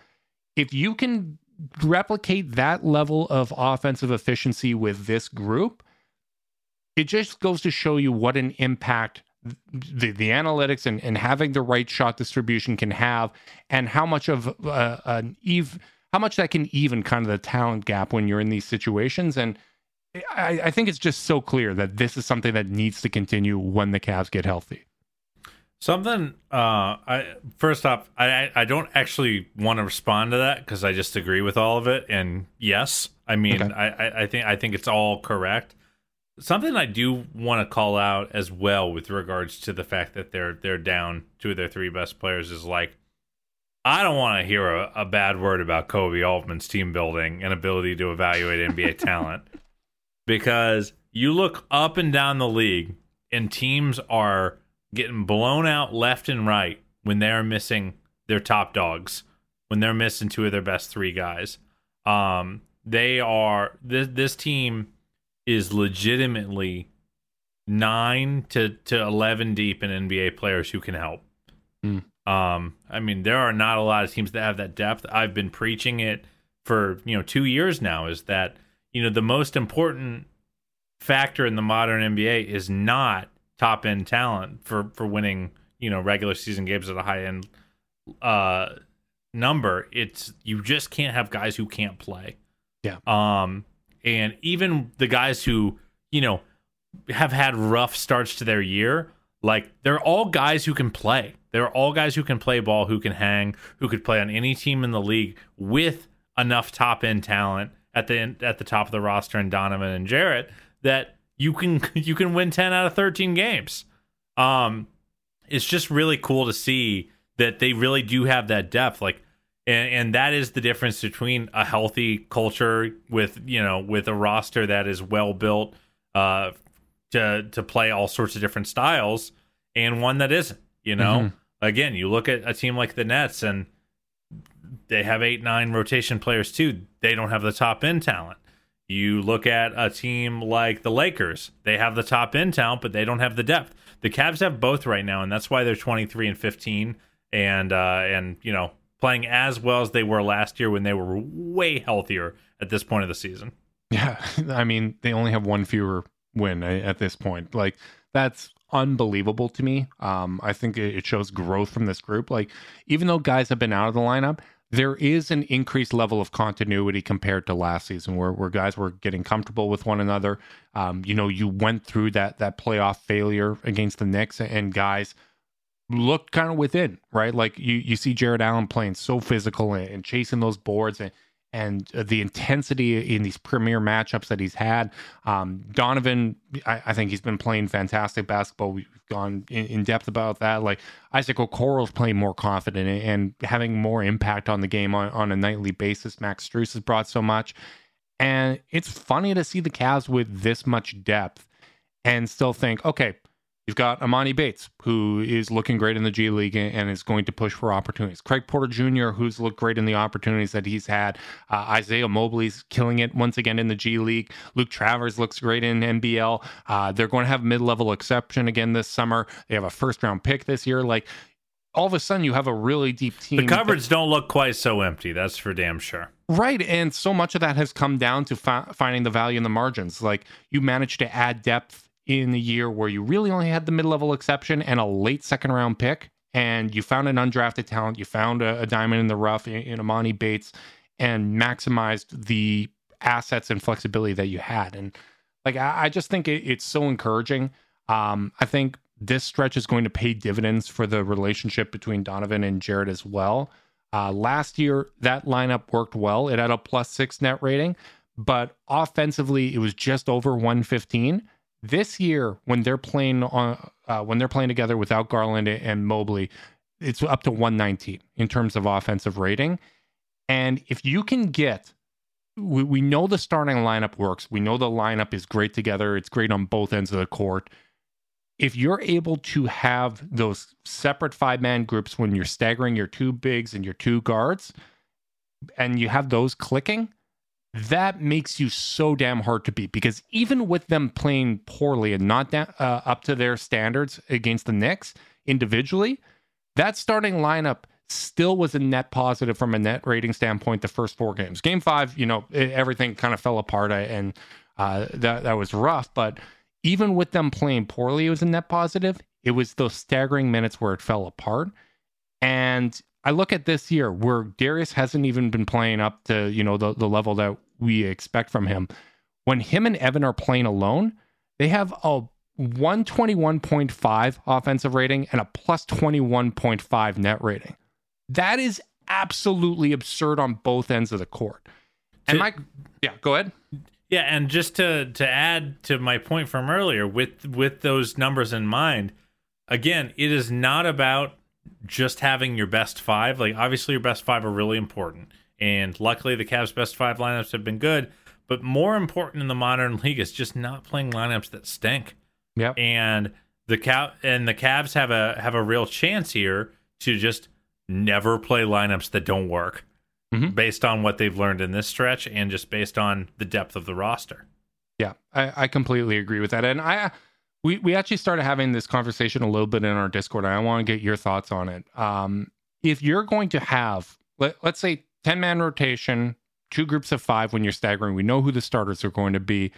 [SPEAKER 3] If you can replicate that level of offensive efficiency with this group, it just goes to show you what an impact the, the analytics and, and having the right shot distribution can have, and how much of uh, an eve how much that can even kind of the talent gap when you're in these situations. And I, I think it's just so clear that this is something that needs to continue when the Cavs get healthy.
[SPEAKER 4] Something. Uh, I first off, I I don't actually want to respond to that because I just agree with all of it. And yes, I mean, okay. I I think I think it's all correct. Something I do want to call out as well with regards to the fact that they're they're down two of their three best players is like I don't want to hear a, a bad word about Koby Altman's team building and ability to evaluate NBA talent because you look up and down the league and teams are getting blown out left and right when they're missing their top dogs, when they're missing two of their best three guys. Um, they are this this team is legitimately nine to to eleven deep in NBA players who can help. Mm. Um, I mean, there are not a lot of teams that have that depth. I've been preaching it for you know two years now. Is that you know the most important factor in the modern NBA is not top end talent for for winning you know regular season games at a high end uh number it's you just can't have guys who can't play
[SPEAKER 3] yeah
[SPEAKER 4] um and even the guys who you know have had rough starts to their year like they're all guys who can play they're all guys who can play ball who can hang who could play on any team in the league with enough top end talent at the at the top of the roster and Donovan and Jarrett that you can you can win 10 out of 13 games. Um it's just really cool to see that they really do have that depth like and, and that is the difference between a healthy culture with you know with a roster that is well built uh to to play all sorts of different styles and one that isn't you know mm-hmm. again you look at a team like the nets and they have eight nine rotation players too they don't have the top end talent you look at a team like the Lakers. They have the top end talent, but they don't have the depth. The Cavs have both right now, and that's why they're 23 and 15 and uh, and you know, playing as well as they were last year when they were way healthier at this point of the season.
[SPEAKER 3] Yeah, I mean, they only have one fewer win at this point. Like that's unbelievable to me. Um, I think it shows growth from this group. Like even though guys have been out of the lineup, there is an increased level of continuity compared to last season where, where guys were getting comfortable with one another. Um, you know, you went through that that playoff failure against the Knicks and guys looked kind of within, right? Like you you see Jarrett Allen playing so physical and, and chasing those boards and and the intensity in these premier matchups that he's had. Um, Donovan, I, I, think he's been playing fantastic basketball. We've gone in, in depth about that. Like Isaac Okoro's playing more confident and, and having more impact on the game on, on a nightly basis. Max Strus has brought so much. And it's funny to see the Cavs with this much depth and still think, okay, You've got Emoni Bates, who is looking great in the G League and is going to push for opportunities. Craig Porter Jr., who's looked great in the opportunities that he's had. Uh, Isaiah Mobley's killing it once again in the G League. Luke Travers looks great in NBL. Uh, they're going to have mid level exception again this summer. They have a first round pick this year. Like, all of a sudden, you have a really deep team.
[SPEAKER 4] The cupboards don't look quite so empty. That's for damn sure.
[SPEAKER 3] Right. And so much of that has come down to fi- finding the value in the margins. Like, you managed to add depth in a year where you really only had the mid level exception and a late second round pick, and you found an undrafted talent, you found a, a diamond in the rough in, in Emoni Bates, and maximized the assets and flexibility that you had. And like, I, I just think it, it's so encouraging. Um, I think this stretch is going to pay dividends for the relationship between Donovan and Jarrett as well. Uh, last year, that lineup worked well. It had a plus six net rating, but offensively, it was just over 115. This year, when they're playing on, uh, when they're playing together without Garland and Mobley, it's up to 119 in terms of offensive rating. And if you can get, we, we know the starting lineup works. We know the lineup is great together. It's great on both ends of the court. If you're able to have those separate five man groups when you're staggering your two bigs and your two guards, and you have those clicking, that makes you so damn hard to beat because even with them playing poorly and not da- uh, up to their standards against the Knicks individually, that starting lineup still was a net positive from a net rating standpoint the first four games. Game five, you know, it, everything kind of fell apart and uh, that, that was rough. But even with them playing poorly, it was a net positive. It was those staggering minutes where it fell apart. And I look at this year where Darius hasn't even been playing up to, you know, the, the level that we expect from him. When him and Evan are playing alone, they have a 121.5 offensive rating and a plus 21.5 net rating. That is absolutely absurd on both ends of the court. And Mike, yeah, go ahead.
[SPEAKER 4] Yeah, and just to to add to my point from earlier, with with those numbers in mind, again, it is not about just having your best five. Like obviously, your best five are really important, and luckily, the Cavs' best five lineups have been good. But more important in the modern league is just not playing lineups that stink.
[SPEAKER 3] Yep.
[SPEAKER 4] And the cow and the Cavs have a have a real chance here to just never play lineups that don't work,
[SPEAKER 3] Mhm.
[SPEAKER 4] based on what they've learned in this stretch, and just based on the depth of the roster.
[SPEAKER 3] Yeah, I, I completely agree with that. And I we we actually started having this conversation a little bit in our Discord. And I want to get your thoughts on it. Um, if you're going to have let, let's say 10 man rotation, two groups of five when you're staggering, we know who the starters are going to be.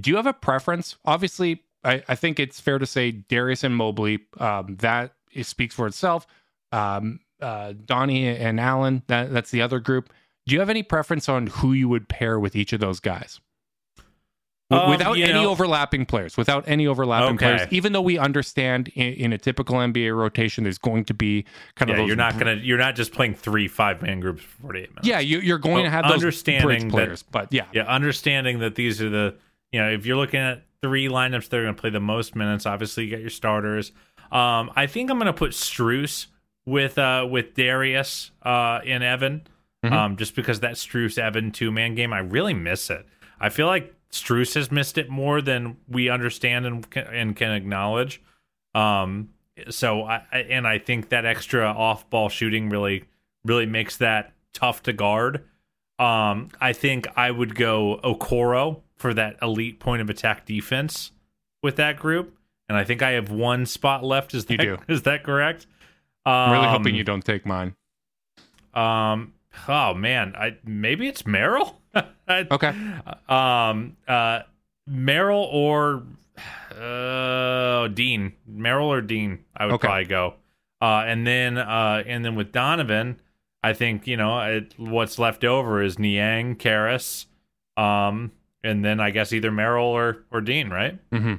[SPEAKER 3] Do you have a preference? Obviously, I, I think it's fair to say Darius and Mobley, um, that speaks for itself. Um, uh, Donnie and Allen, that, that's the other group. Do you have any preference on who you would pair with each of those guys?
[SPEAKER 4] Um,
[SPEAKER 3] without any
[SPEAKER 4] know-
[SPEAKER 3] overlapping players, without any overlapping
[SPEAKER 4] Okay.
[SPEAKER 3] players, even though we understand in, in a typical NBA rotation, there's going to be kind
[SPEAKER 4] Yeah,
[SPEAKER 3] of those
[SPEAKER 4] you're not gonna you're not just playing three five man groups for 48 minutes.
[SPEAKER 3] yeah, you, you're going to have those
[SPEAKER 4] understanding
[SPEAKER 3] bridge
[SPEAKER 4] that-
[SPEAKER 3] players, but yeah,
[SPEAKER 4] yeah, understanding that these are the you know if you're looking at three lineups that are going to play the most minutes, obviously you got your starters. Um, I think I'm going to put Strus with uh with Darius uh and Evan,
[SPEAKER 3] Mhm.
[SPEAKER 4] um, just because that Strus Evan two man game, I really miss it. I feel like Strus has missed it more than we understand and can, and can acknowledge. Um, so I, I and I think that extra off ball shooting really really makes that tough to guard. Um, I think I would go Okoro for that elite point of attack defense with that group, and I think I have one spot left. Is
[SPEAKER 3] You do.
[SPEAKER 4] is that correct? Um,
[SPEAKER 3] I'm really hoping you don't take mine.
[SPEAKER 4] Um, oh man, I maybe it's Merrill.
[SPEAKER 3] Okay.
[SPEAKER 4] Um, uh, Merrill or uh Dean, Merrill or Dean, I would
[SPEAKER 3] Okay.
[SPEAKER 4] probably go. Uh, and then uh, and then with Donovan, I think you know it, what's left over is Niang, Caris, um, and then I guess either Merrill or or Dean, right?
[SPEAKER 3] hmm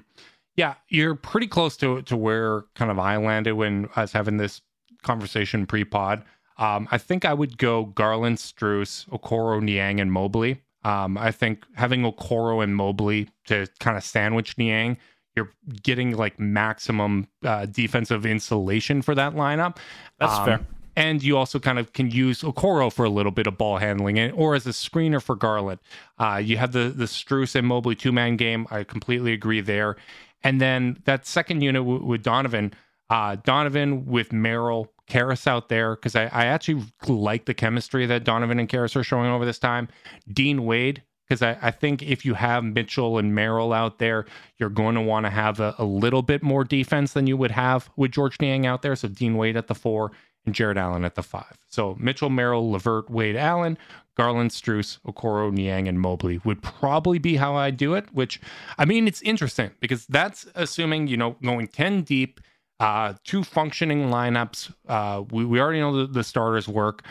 [SPEAKER 3] Yeah, you're pretty close to to where kind of I landed when I was having this conversation pre-pod. Um, I think I would go Garland, Strus, Okoro, Niang, and Mobley. Um, I think having Okoro and Mobley to kind of sandwich Niang, you're getting like maximum uh, defensive insulation for that lineup.
[SPEAKER 4] That's
[SPEAKER 3] Um,
[SPEAKER 4] fair.
[SPEAKER 3] And you also kind of can use Okoro for a little bit of ball handling and, or as a screener for Garland. Uh, you have the the Strus and Mobley two man game. I completely agree there. And then that second unit w- with Donovan, uh, Donovan with Merrill, Caris out there because I, I actually like the chemistry that Donovan and Caris are showing over this time. Dean Wade because I, I think if you have Mitchell and Merrill out there, you're going to want to have a, a little bit more defense than you would have with Georges Niang out there. So Dean Wade at the four and Jarrett Allen at the five. So Mitchell, Merrill, LeVert, Wade, Allen, Garland, Strus, Okoro, Niang, and Mobley would probably be how I do it. Which I mean, it's interesting because that's assuming you know going ten deep, uh, two functioning lineups. Uh, we we already know the, the starters work.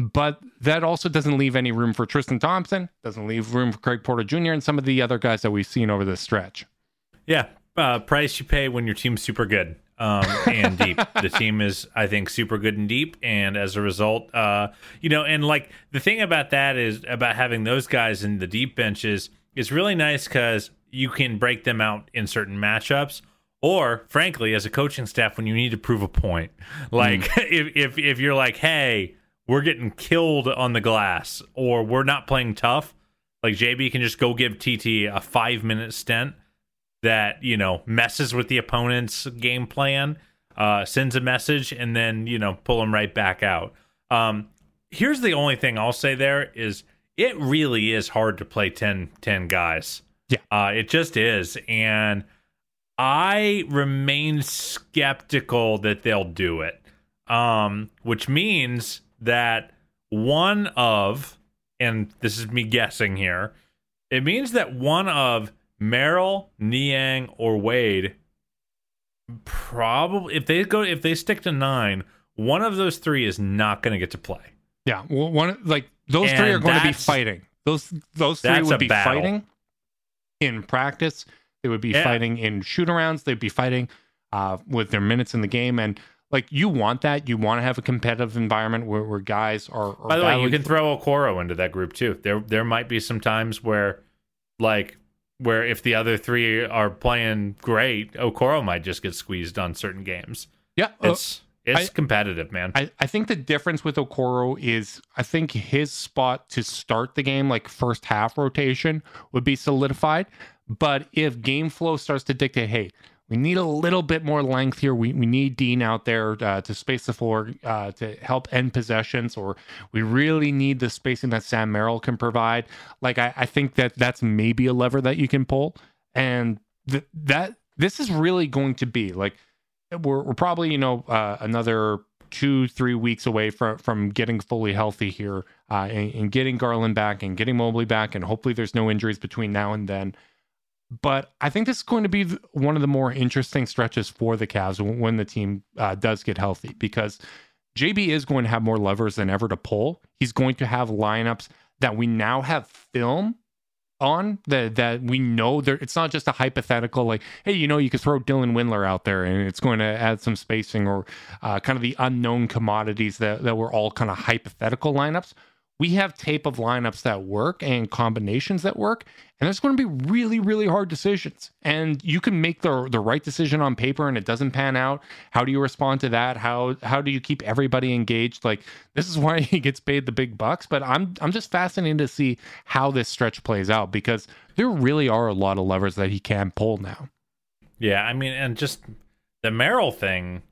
[SPEAKER 3] But that also doesn't leave any room for Tristan Thompson, doesn't leave room for Craig Porter Jr. and some of the other guys that we've seen over this stretch.
[SPEAKER 4] Yeah. uh, price you pay when your team's super good um, and deep. the team is, I think, super good and deep, and as a result, uh, you know, and like the thing about that is about having those guys in the deep benches is really nice because you can break them out in certain matchups. Or, frankly, as a coaching staff, when you need to prove a point, like mm. if, if if you're like, hey, we're getting killed on the glass, or we're not playing tough, like JB can just go give TT a five minute stint that you know messes with the opponent's game plan, uh, sends a message, and then you know pull them right back out. Um, here's the only thing I'll say there is it really is hard to play 10, 10 guys.
[SPEAKER 3] Yeah,
[SPEAKER 4] uh, it just is, and I remain skeptical that they'll do it. Um, which means that one of, and this is me guessing here, it means that one of Merrill, Niang, or Wade probably if they go if they stick to nine, one of those three is not going to get to play.
[SPEAKER 3] Yeah, well, one like those and three are going to be fighting. Those those three would be battle. fighting in practice. They would be yeah. fighting in shoot arounds. They'd be fighting uh, with their minutes in the game. And like you want that. You want to have a competitive environment where, where guys are. are
[SPEAKER 4] By the way, you can throw Okoro into that group too. There there might be some times where like where if the other three are playing great, Okoro might just get squeezed on certain games.
[SPEAKER 3] Yeah,
[SPEAKER 4] uh, it's it's I, competitive, man.
[SPEAKER 3] I, I think the difference with Okoro is I think his spot to start the game, like first half rotation, would be solidified. But if game flow starts to dictate, hey, we need a little bit more length here. We, we need Dean out there uh, to space the floor uh, to help end possessions, or we really need the spacing that Sam Merrill can provide. Like I, I think that that's maybe a lever that you can pull, and th- that this is really going to be like we're we're probably you know uh, another two three weeks away from from getting fully healthy here uh, and, and getting Garland back and getting Mobley back, and hopefully there's no injuries between now and then. But I think this is going to be one of the more interesting stretches for the Cavs when the team uh, does get healthy because JB is going to have more levers than ever to pull. He's going to have lineups that we now have film on that that we know there it's not just a hypothetical like hey you know you could throw Dylan Windler out there and it's going to add some spacing or uh, kind of the unknown commodities that, that were all kind of hypothetical lineups we have tape of lineups that work and combinations that work and there's going to be really really hard decisions. And you can make the the right decision on paper and it doesn't pan out. How do you respond to that? How how do you keep everybody engaged? Like this is why he gets paid the big bucks but i'm i'm just fascinated to see how this stretch plays out because there really are a lot of levers that he can pull now.
[SPEAKER 4] Yeah i mean and just the merrill thing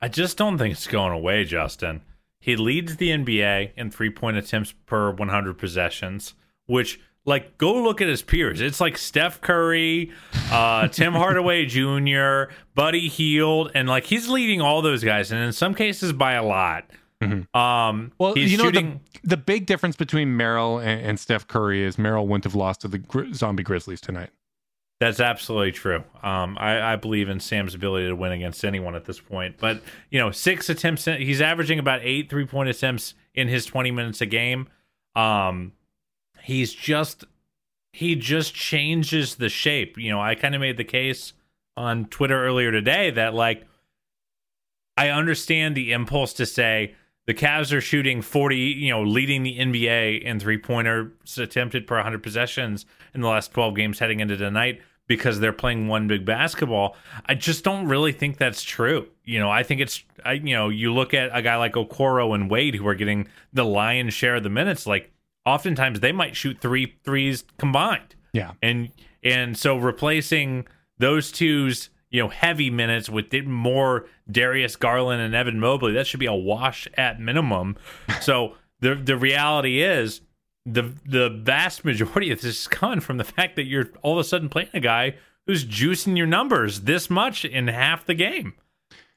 [SPEAKER 4] i just don't think it's going away justin. He leads the NBA in three point attempts per 100 possessions, which, like, go look at his peers. It's like Steph Curry, uh, Tim Hardaway Jr., Buddy Hield, and like he's leading all those guys, and in some cases by a lot. Mm-hmm. Um,
[SPEAKER 3] well, you know, shooting... the, the big difference between Merrill and, and Steph Curry is Merrill wouldn't have lost to the Gri- Zombie Grizzlies tonight.
[SPEAKER 4] That's absolutely true. Um, I, I, believe in Sam's ability to win against anyone at this point. But you know, six attempts. He's averaging about eight three point attempts in his twenty minutes a game. Um, he's just he just changes the shape. You know, I kind of made the case on Twitter earlier today that like I understand the impulse to say the Cavs are shooting 40, you know, leading the NBA in three pointers attempted per 100 possessions in the last 12 games heading into tonight because they're playing one big basketball. I just don't really think that's true. You know, I think it's I you know, you look at a guy like Okoro and Wade who are getting the lion's share of the minutes like oftentimes they might shoot three threes combined.
[SPEAKER 3] Yeah.
[SPEAKER 4] And and so replacing those two's you know heavy minutes with more Darius Garland and Evan Mobley that should be a wash at minimum. so the the reality is the the vast majority of this is coming from the fact that you're all of a sudden playing a guy who's juicing your numbers this much in half the game.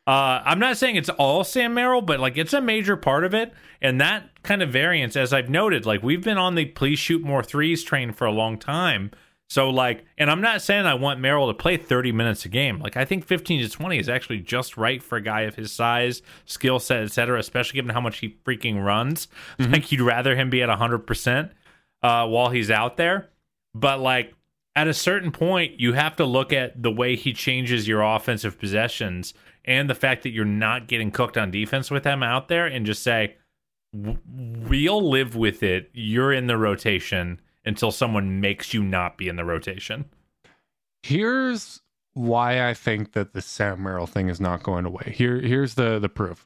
[SPEAKER 4] Uh, I'm not saying it's all Sam Merrill, but like it's a major part of it. And that kind of variance, as I've noted, like we've been on the please shoot more threes train for a long time. So like, and I'm not saying I want Merrill to play 30 minutes a game. Like I think 15 to 20 is actually just right for a guy of his size, skill set, etc. Especially given how much he freaking runs. Mm-hmm. Like you'd rather him be at 100 uh, percent while he's out there. But like, at a certain point, you have to look at the way he changes your offensive possessions and the fact that you're not getting cooked on defense with them out there and just say, we'll live with it. You're in the rotation until someone makes you not be in the rotation.
[SPEAKER 3] Here's why I think that the Sam Merrill thing is not going away. Here, here's the the proof.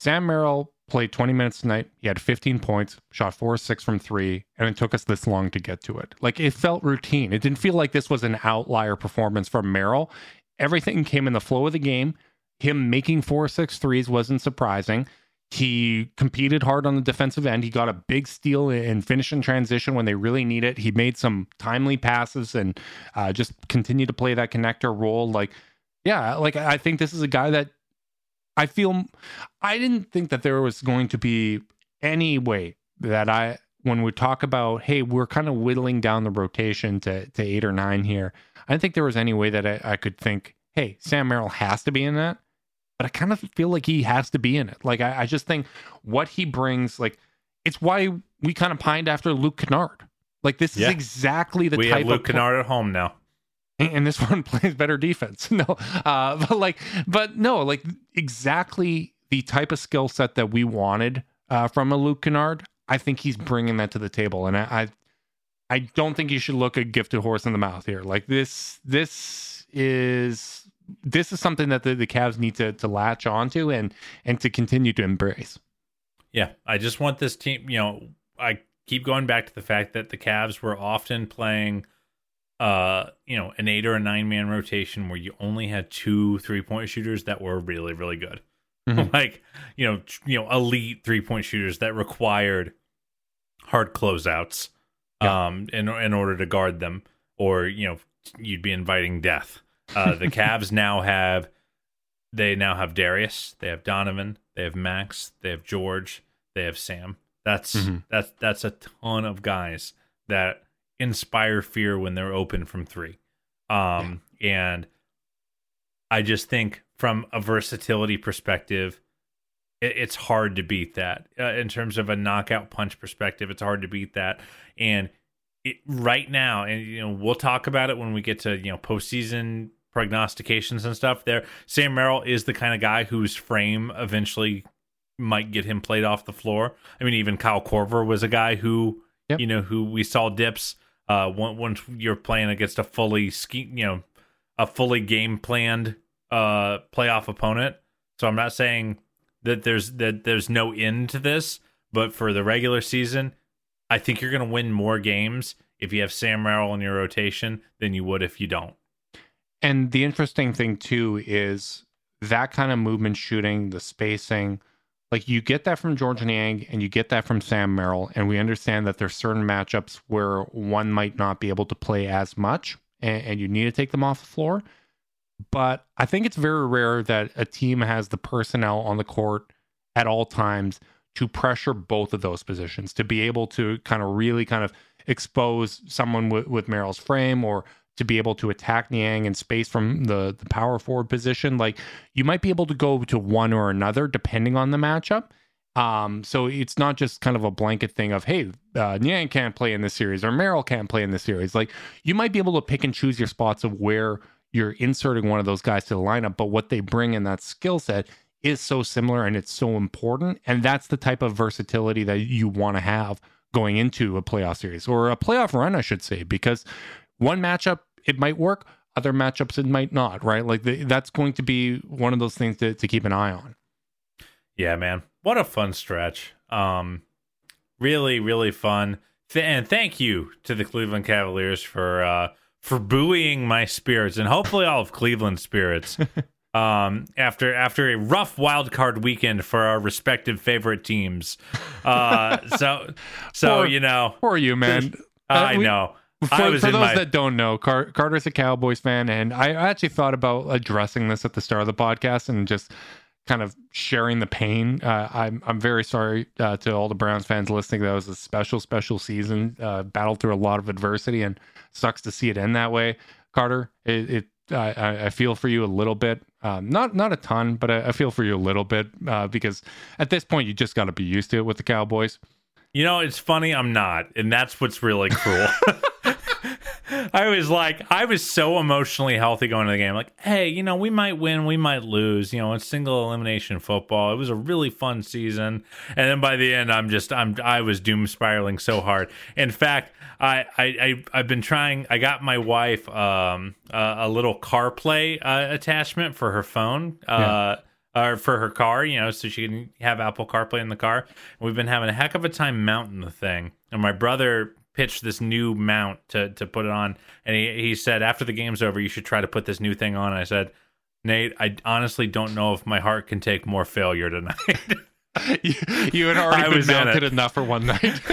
[SPEAKER 3] Sam Merrill played 20 minutes tonight. He had 15 points, shot four six from three, and it took us this long to get to it. Like it felt routine. It didn't feel like this was an outlier performance from Merrill. Everything came in the flow of the game. Him making four six threes wasn't surprising. He competed hard on the defensive end. He got a big steal and finish in transition when they really need it. He made some timely passes and uh, just continued to play that connector role. Like, yeah, like I think this is a guy that I feel I didn't think that there was going to be any way that I when we talk about hey we're kind of whittling down the rotation to to eight or nine here. I didn't think there was any way that I, I could think hey Sam Merrill has to be in that but I kind of feel like he has to be in it. Like I, I just think what he brings, like it's why we kind of pined after Luke Kennard. Like this yeah. is exactly the
[SPEAKER 4] we
[SPEAKER 3] type
[SPEAKER 4] have Luke of Kennard at home now.
[SPEAKER 3] And this one plays better defense. No, uh, but like, but no, like exactly the type of skill set that we wanted uh, from a Luke Kennard. I think he's bringing that to the table, and I, I, I don't think you should look a gifted horse in the mouth here. Like this, this is this is something that the, the Cavs need to to latch onto and and to continue to embrace.
[SPEAKER 4] Yeah, I just want this team. You know, I keep going back to the fact that the Cavs were often playing, uh, you know, an eight or a nine man rotation where you only had two three point shooters that were really really good, mm-hmm. like you know, you know, elite three point shooters that required hard closeouts, yeah. um, in in order to guard them, or you know, you'd be inviting death. Uh, the Cavs now have they now have Darius, they have Donovan, they have Max, they have Georges, they have Sam. That's mm-hmm. that's that's a ton of guys that inspire fear when they're open from three. Um, yeah. and I just think from a versatility perspective, it, it's hard to beat that. Uh, in terms of a knockout punch perspective, it's hard to beat that. And it, right now, and you know, we'll talk about it when we get to you know postseason prognostications and stuff. There, Sam Merrill is the kind of guy whose frame eventually might get him played off the floor. I mean, even Kyle Korver was a guy who yep. you know who we saw dips. Uh, once you're playing against a fully ski, you know, a fully game planned uh playoff opponent. So I'm not saying that there's that there's no end to this, but for the regular season, I think you're going to win more games if you have Sam Merrill in your rotation than you would if you don't.
[SPEAKER 3] And the interesting thing too is that kind of movement shooting, the spacing, like you get that from Georges Niang and you get that from Sam Merrill. And we understand that there's certain matchups where one might not be able to play as much and, and you need to take them off the floor. But I think it's very rare that a team has the personnel on the court at all times to pressure both of those positions, to be able to kind of really kind of expose someone with, with Merrill's frame or to be able to attack Niang in space from the, the power forward position. Like you might be able to go to one or another depending on the matchup. Um, so it's not just kind of a blanket thing of, hey, uh, Niang can't play in this series or Merrill can't play in this series. Like you might be able to pick and choose your spots of where you're inserting one of those guys to the lineup, but what they bring in that skill set is so similar and it's so important. And that's the type of versatility that you want to have going into a playoff series or a playoff run, I should say, because one matchup, it might work, other matchups, it might not, right? Like the, that's going to be one of those things to, to keep an eye on.
[SPEAKER 4] Yeah, man. What a fun stretch. Um, really, really fun. Th- and thank you to the Cleveland Cavaliers for uh, for buoying my spirits and hopefully all of Cleveland's spirits um, after after a rough wild card weekend for our respective favorite teams. Uh, so so
[SPEAKER 3] poor,
[SPEAKER 4] you know,
[SPEAKER 3] poor you, man.
[SPEAKER 4] I uh, we, know.
[SPEAKER 3] For, for those my... that don't know, Car- Carter's a Cowboys fan, and I actually thought about addressing this at the start of the podcast and just kind of sharing the pain. Uh, I'm I'm very sorry uh, to all the Browns fans listening. That was a special special season. Uh, battled through a lot of adversity, and sucks to see it end that way. Carter, it, it I, I feel for you a little bit. Um, not not a ton, but I, I feel for you a little bit uh, because at this point you just got to be used to it with the Cowboys.
[SPEAKER 4] You know, it's funny. I'm not, and that's what's really cruel. I was like, I was so emotionally healthy going to the game. Like, hey, you know, we might win, we might lose. You know, it's single elimination football. It was a really fun season. And then by the end, I'm just, I'm, I was doom spiraling so hard. In fact, I, I, I I've been trying. I got my wife um uh, a little CarPlay uh, attachment for her phone. Uh, yeah or for her car, you know, so she can have Apple CarPlay in the car. And we've been having a heck of a time mounting the thing. And my brother pitched this new mount to to put it on, and he he said after the game's over, you should try to put this new thing on. And I said, Nate, I honestly don't know if my heart can take more failure tonight.
[SPEAKER 3] you, you, had already I been mounted enough for one night.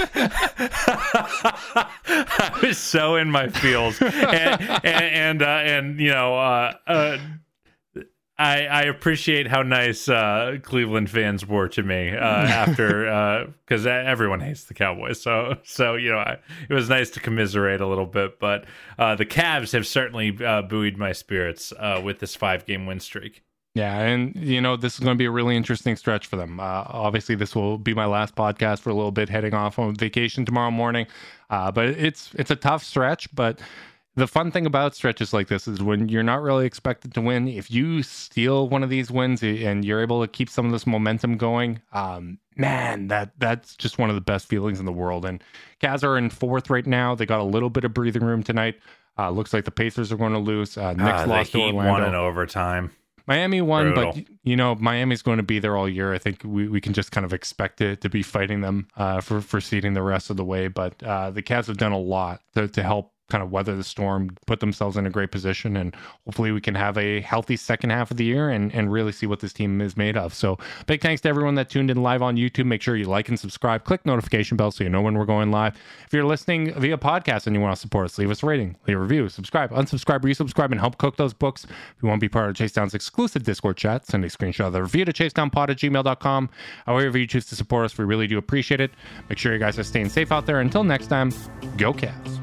[SPEAKER 4] I was so in my feels, and and and, uh, and you know, uh, uh, I, I appreciate how nice uh, Cleveland fans were to me uh, after because uh, everyone hates the Cowboys. So so you know I, it was nice to commiserate a little bit. But uh, the Cavs have certainly uh, buoyed my spirits uh, with this five game win streak.
[SPEAKER 3] Yeah, and you know this is going to be a really interesting stretch for them. obviously, this will be my last podcast for a little bit, heading off on vacation tomorrow morning. but it's it's a tough stretch, but the fun thing about stretches like this is when you're not really expected to win, if you steal one of these wins and you're able to keep some of this momentum going, um, man, that that's just one of the best feelings in the world. And Cavs are in fourth right now. They got a little bit of breathing room tonight. Uh, looks like the Pacers are going to lose. Uh, Knicks uh, lost to Orlando.
[SPEAKER 4] Won in overtime.
[SPEAKER 3] Miami won, Brutal. but you know Miami's going to be there all year. I think we, we can just kind of expect it to be fighting them uh, for for seeding the rest of the way. But uh, the Cavs have done a lot to, to help kind of weather the storm, put themselves in a great position, and hopefully we can have a healthy second half of the year and, and really see what this team is made of. So big thanks to everyone that tuned in live on YouTube. Make sure you like and subscribe, click notification bell so you know when we're going live. If you're listening via podcast and you want to support us, leave us a rating, leave a review, subscribe, unsubscribe, resubscribe, and help cook those books. If you want to be part of Chase Down's exclusive Discord chat, send a screenshot of the review to chasedownpod at gmail.com. However you choose to support us, we really do appreciate it. Make sure you guys are staying safe out there. Until next time, go Cavs.